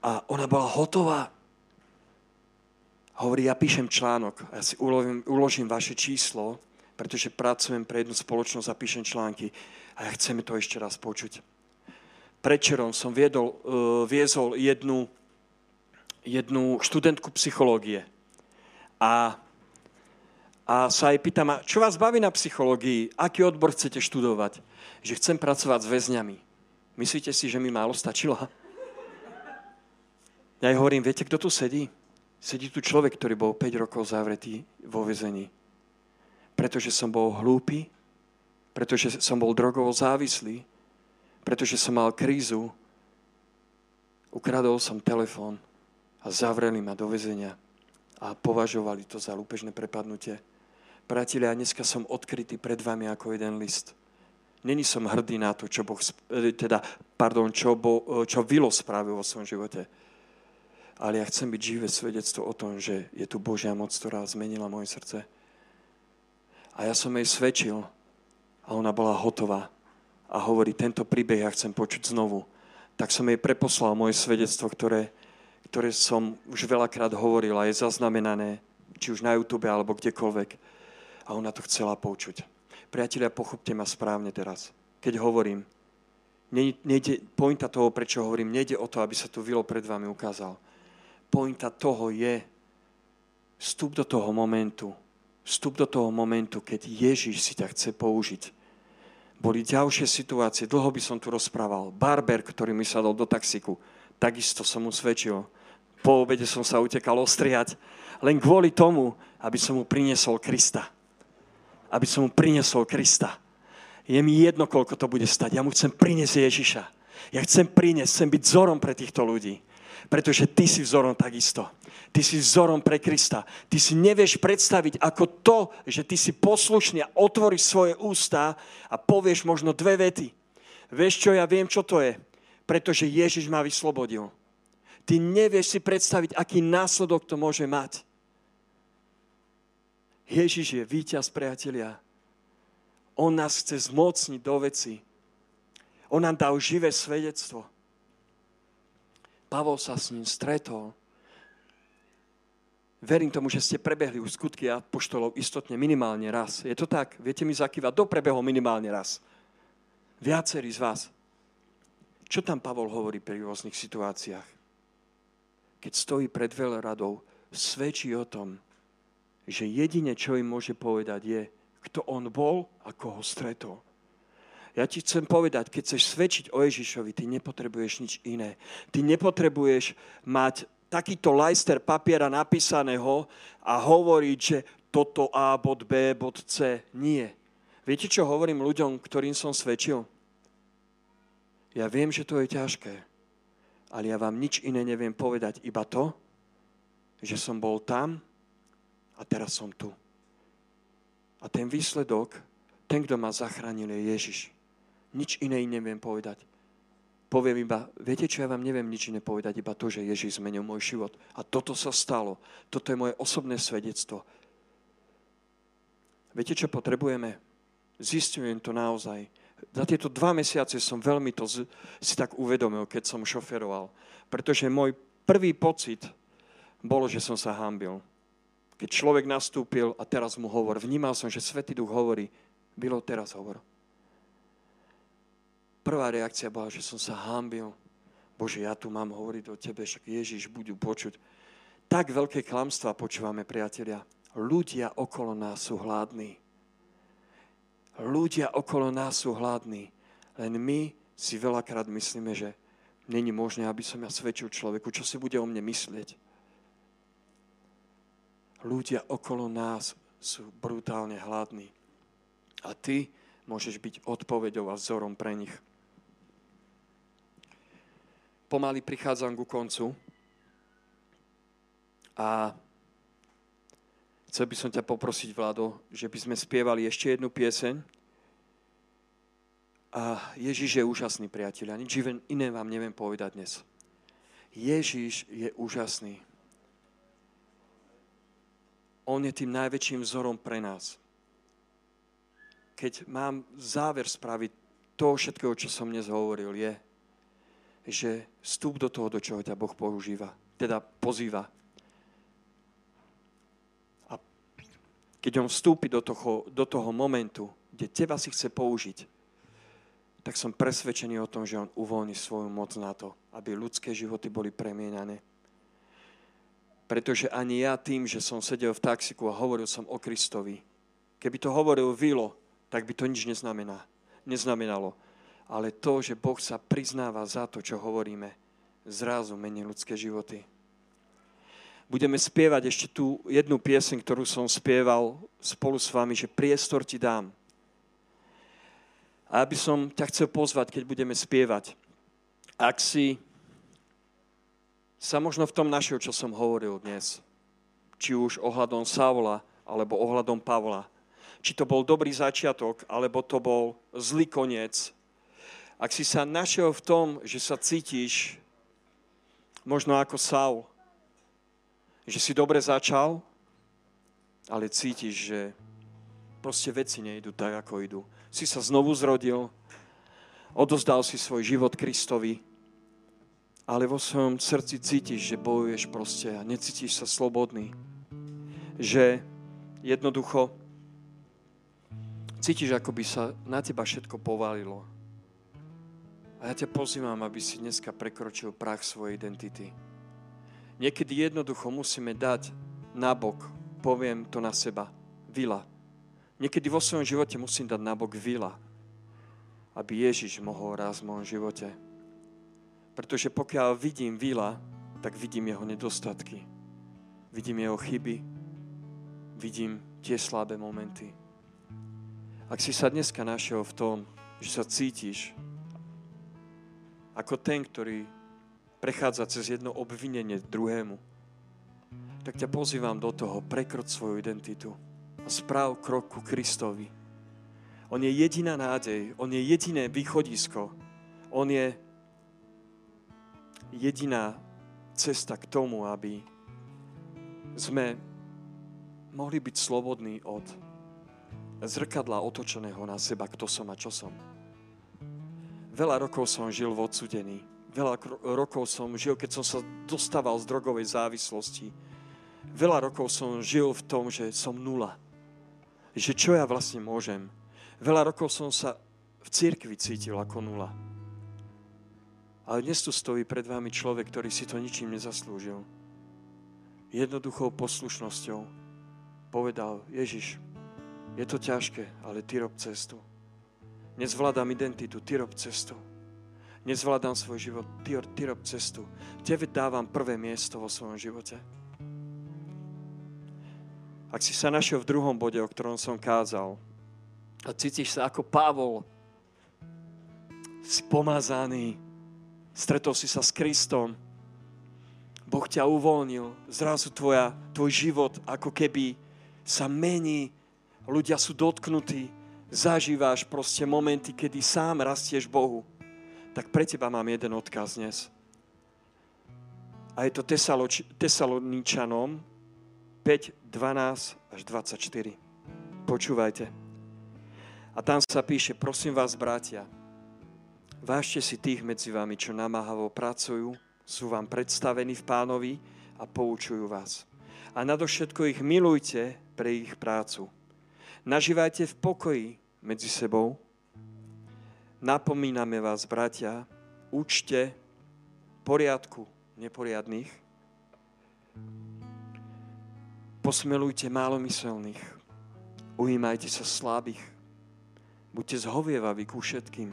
A ona bola hotová. Hovorí, ja píšem článok, ja si uložím, uložím vaše číslo, pretože pracujem pre jednu spoločnosť a píšem články a ja chceme to ešte raz počuť. Prečerom som viedol, uh, viezol jednu, jednu študentku psychológie a, a sa jej pýtam, čo vás baví na psychológii, aký odbor chcete študovať? Že chcem pracovať s väzňami. Myslíte si, že mi málo stačilo? Ja jej hovorím, viete, kto tu sedí? Sedí tu človek, ktorý bol 5 rokov zavretý vo väzení. Pretože som bol hlúpy, pretože som bol drogovo závislý, pretože som mal krízu, ukradol som telefón a zavreli ma do väzenia a považovali to za lúpežné prepadnutie. Priatelia, dneska som odkrytý pred vami ako jeden list. Není som hrdý na to, čo, boh, teda, pardon, čo, bo, čo Vilo spravil vo svojom živote ale ja chcem byť živé svedectvo o tom, že je tu Božia moc, ktorá zmenila moje srdce. A ja som jej svedčil a ona bola hotová a hovorí, tento príbeh ja chcem počuť znovu. Tak som jej preposlal moje svedectvo, ktoré, ktoré som už veľakrát hovoril a je zaznamenané, či už na YouTube alebo kdekoľvek. A ona to chcela počuť. Priatelia, pochopte ma správne teraz. Keď hovorím, nejde, pointa toho, prečo hovorím, nejde o to, aby sa tu Vilo pred vami ukázal pointa toho je, vstup do toho momentu, vstup do toho momentu, keď Ježiš si ťa chce použiť. Boli ďalšie situácie, dlho by som tu rozprával. Barber, ktorý mi sadol do taxiku, takisto som mu svedčil. Po obede som sa utekal ostriať, len kvôli tomu, aby som mu priniesol Krista. Aby som mu priniesol Krista. Je mi jedno, koľko to bude stať. Ja mu chcem priniesť Ježiša. Ja chcem priniesť, chcem byť vzorom pre týchto ľudí pretože ty si vzorom takisto. Ty si vzorom pre Krista. Ty si nevieš predstaviť ako to, že ty si poslušný a otvoríš svoje ústa a povieš možno dve vety. Vieš čo, ja viem, čo to je. Pretože Ježiš ma vyslobodil. Ty nevieš si predstaviť, aký následok to môže mať. Ježiš je víťaz, priatelia. On nás chce zmocniť do veci. On nám dal živé svedectvo. Pavol sa s ním stretol. Verím tomu, že ste prebehli už skutky a poštolov istotne minimálne raz. Je to tak? Viete mi zakývať? Do prebehol minimálne raz. Viacerí z vás. Čo tam Pavol hovorí pri rôznych situáciách? Keď stojí pred veľradou, svedčí o tom, že jedine, čo im môže povedať, je, kto on bol a koho stretol. Ja ti chcem povedať, keď chceš svedčiť o Ježišovi, ty nepotrebuješ nič iné. Ty nepotrebuješ mať takýto lajster papiera napísaného a hovoriť, že toto A, bod B, bod C. Nie. Viete, čo hovorím ľuďom, ktorým som svedčil? Ja viem, že to je ťažké, ale ja vám nič iné neviem povedať, iba to, že som bol tam a teraz som tu. A ten výsledok, ten, kto ma zachránil, je Ježiš. Nič iné neviem povedať. Poviem iba, viete čo, ja vám neviem nič iné povedať, iba to, že Ježiš zmenil môj život. A toto sa stalo. Toto je moje osobné svedectvo. Viete, čo potrebujeme? Zistujem to naozaj. Za tieto dva mesiace som veľmi to si tak uvedomil, keď som šoferoval. Pretože môj prvý pocit bolo, že som sa hambil. Keď človek nastúpil a teraz mu hovor, vnímal som, že Svetý Duch hovorí, bylo teraz hovor prvá reakcia bola, že som sa hámbil. Bože, ja tu mám hovoriť o tebe, však Ježiš budú počuť. Tak veľké klamstvá počúvame, priatelia. Ľudia okolo nás sú hladní. Ľudia okolo nás sú hladní. Len my si veľakrát myslíme, že není možné, aby som ja svedčil človeku, čo si bude o mne myslieť. Ľudia okolo nás sú brutálne hladní. A ty môžeš byť odpovedou a vzorom pre nich pomaly prichádzam ku koncu. A chcel by som ťa poprosiť, Vlado, že by sme spievali ešte jednu pieseň. A Ježiš je úžasný, priateľ. A nič iné vám neviem povedať dnes. Ježiš je úžasný. On je tým najväčším vzorom pre nás. Keď mám záver spraviť toho všetkého, čo som dnes hovoril, je, že vstúp do toho, do čoho ťa Boh používa, teda pozýva. A keď on vstúpi do toho, do toho momentu, kde teba si chce použiť, tak som presvedčený o tom, že on uvoľní svoju moc na to, aby ľudské životy boli premienané. Pretože ani ja tým, že som sedel v taxiku a hovoril som o Kristovi, keby to hovoril Vilo, tak by to nič neznamená, neznamenalo. Ale to, že Boh sa priznáva za to, čo hovoríme, zrazu mení ľudské životy. Budeme spievať ešte tú jednu pieseň, ktorú som spieval spolu s vami, že priestor ti dám. A aby som ťa chcel pozvať, keď budeme spievať. Ak si sa možno v tom našiel, čo som hovoril dnes, či už ohľadom Saula, alebo ohľadom Pavla, či to bol dobrý začiatok, alebo to bol zlý koniec, ak si sa našiel v tom, že sa cítiš možno ako Saul, že si dobre začal, ale cítiš, že proste veci nejdu tak, ako idú si sa znovu zrodil, odozdal si svoj život Kristovi, ale vo svojom srdci cítiš, že bojuješ proste a necítiš sa slobodný. Že jednoducho cítiš, ako by sa na teba všetko povalilo. A ja ťa pozývam, aby si dneska prekročil prach svojej identity. Niekedy jednoducho musíme dať nabok, poviem to na seba, vila, Niekedy vo svojom živote musím dať nabok vila, aby Ježiš mohol raz v mojom živote. Pretože pokiaľ vidím vila, tak vidím jeho nedostatky. Vidím jeho chyby. Vidím tie slabé momenty. Ak si sa dneska našiel v tom, že sa cítiš ako ten, ktorý prechádza cez jedno obvinenie druhému, tak ťa pozývam do toho, prekroč svoju identitu a správ krok ku Kristovi. On je jediná nádej, on je jediné východisko, on je jediná cesta k tomu, aby sme mohli byť slobodní od zrkadla otočeného na seba, kto som a čo som. Veľa rokov som žil v odsudení. Veľa rokov som žil, keď som sa dostával z drogovej závislosti. Veľa rokov som žil v tom, že som nula že čo ja vlastne môžem. Veľa rokov som sa v cirkvi cítil ako nula. Ale dnes tu stojí pred vami človek, ktorý si to ničím nezaslúžil. Jednoduchou poslušnosťou povedal, Ježiš, je to ťažké, ale ty rob cestu. Nezvládam identitu, ty rob cestu. Nezvládam svoj život, ty, ty rob cestu. Tebe dávam prvé miesto vo svojom živote. Ak si sa našiel v druhom bode, o ktorom som kázal, a cítiš sa ako Pavol, si pomazaný, stretol si sa s Kristom, Boh ťa uvoľnil, zrazu tvoja, tvoj život ako keby sa mení, ľudia sú dotknutí, zažíváš proste momenty, kedy sám rastieš Bohu. Tak pre teba mám jeden odkaz dnes. A je to Tesaloničanom, 5, 12 až 24. Počúvajte. A tam sa píše, prosím vás, bratia, vážte si tých medzi vami, čo namáhavo pracujú, sú vám predstavení v pánovi a poučujú vás. A nadovšetko ich milujte pre ich prácu. Nažívajte v pokoji medzi sebou. Napomíname vás, bratia, učte poriadku neporiadných, Posmelujte málomyselných. Ujímajte sa slabých. Buďte zhovievaví ku všetkým.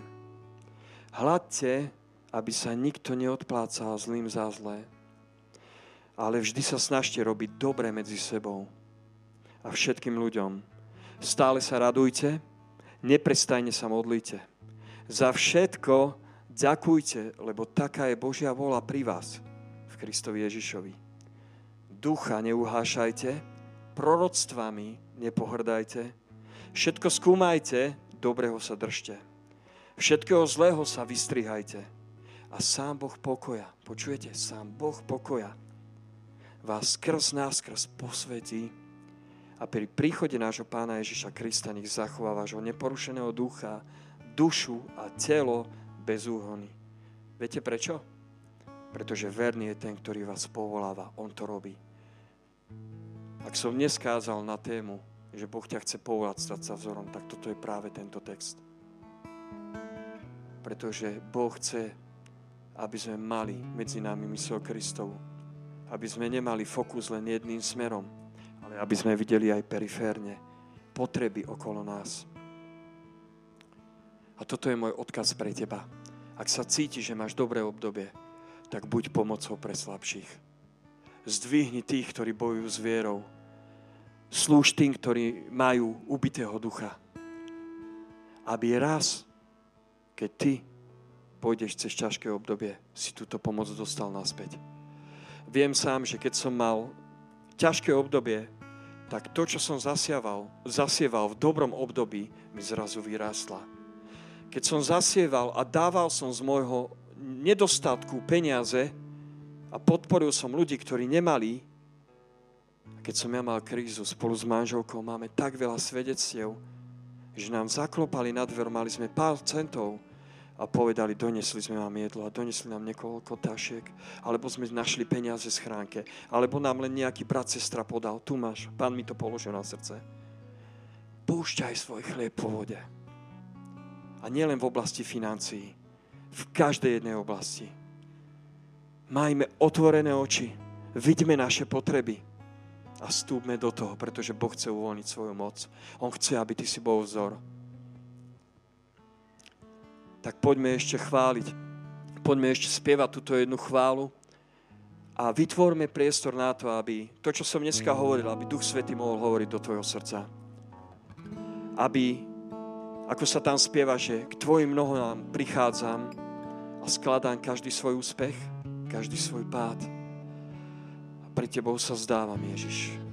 Hladte, aby sa nikto neodplácal zlým za zlé. Ale vždy sa snažte robiť dobre medzi sebou a všetkým ľuďom. Stále sa radujte, neprestajne sa modlite. Za všetko ďakujte, lebo taká je Božia vola pri vás v Kristovi Ježišovi ducha neuhášajte, proroctvami nepohrdajte, všetko skúmajte, dobrého sa držte. Všetkého zlého sa vystrihajte. A sám Boh pokoja, počujete, sám Boh pokoja vás skrz nás, posvetí a pri príchode nášho Pána Ježiša Krista nech zachová vášho neporušeného ducha, dušu a telo bez úhony. Viete prečo? Pretože verný je ten, ktorý vás povoláva. On to robí. Ak som dnes kázal na tému, že Boh ťa chce povolať stať sa vzorom, tak toto je práve tento text. Pretože Boh chce, aby sme mali medzi nami mysel Kristovu. Aby sme nemali fokus len jedným smerom, ale aby sme videli aj periférne potreby okolo nás. A toto je môj odkaz pre teba. Ak sa cítiš, že máš dobré obdobie, tak buď pomocou pre slabších. Zdvihni tých, ktorí bojujú s vierou. Slúž tým, ktorí majú ubitého ducha. Aby raz, keď ty pôjdeš cez ťažké obdobie, si túto pomoc dostal naspäť. Viem sám, že keď som mal ťažké obdobie, tak to, čo som zasieval, zasieval v dobrom období, mi zrazu vyrástla. Keď som zasieval a dával som z môjho nedostatku peniaze a podporil som ľudí, ktorí nemali, a keď som ja mal krízu spolu s manželkou, máme tak veľa svedectiev, že nám zaklopali na dver, mali sme pár centov a povedali, donesli sme vám jedlo a donesli nám niekoľko tašiek, alebo sme našli peniaze v schránke, alebo nám len nejaký brat, sestra podal, tu máš, pán mi to položil na srdce. Púšťaj svoj chlieb po vode. A nielen v oblasti financií. V každej jednej oblasti. Majme otvorené oči. Vidíme naše potreby. A stúpme do toho, pretože Boh chce uvoľniť svoju moc. On chce, aby ty si bol vzor. Tak poďme ešte chváliť. Poďme ešte spievať túto jednu chválu a vytvorme priestor na to, aby to, čo som dneska hovoril, aby Duch Svety mohol hovoriť do tvojho srdca. Aby ako sa tam spieva, že k tvojim nohám prichádzam a skladám každý svoj úspech, každý svoj pád. A pri tebou sa zdávam, Ježiš.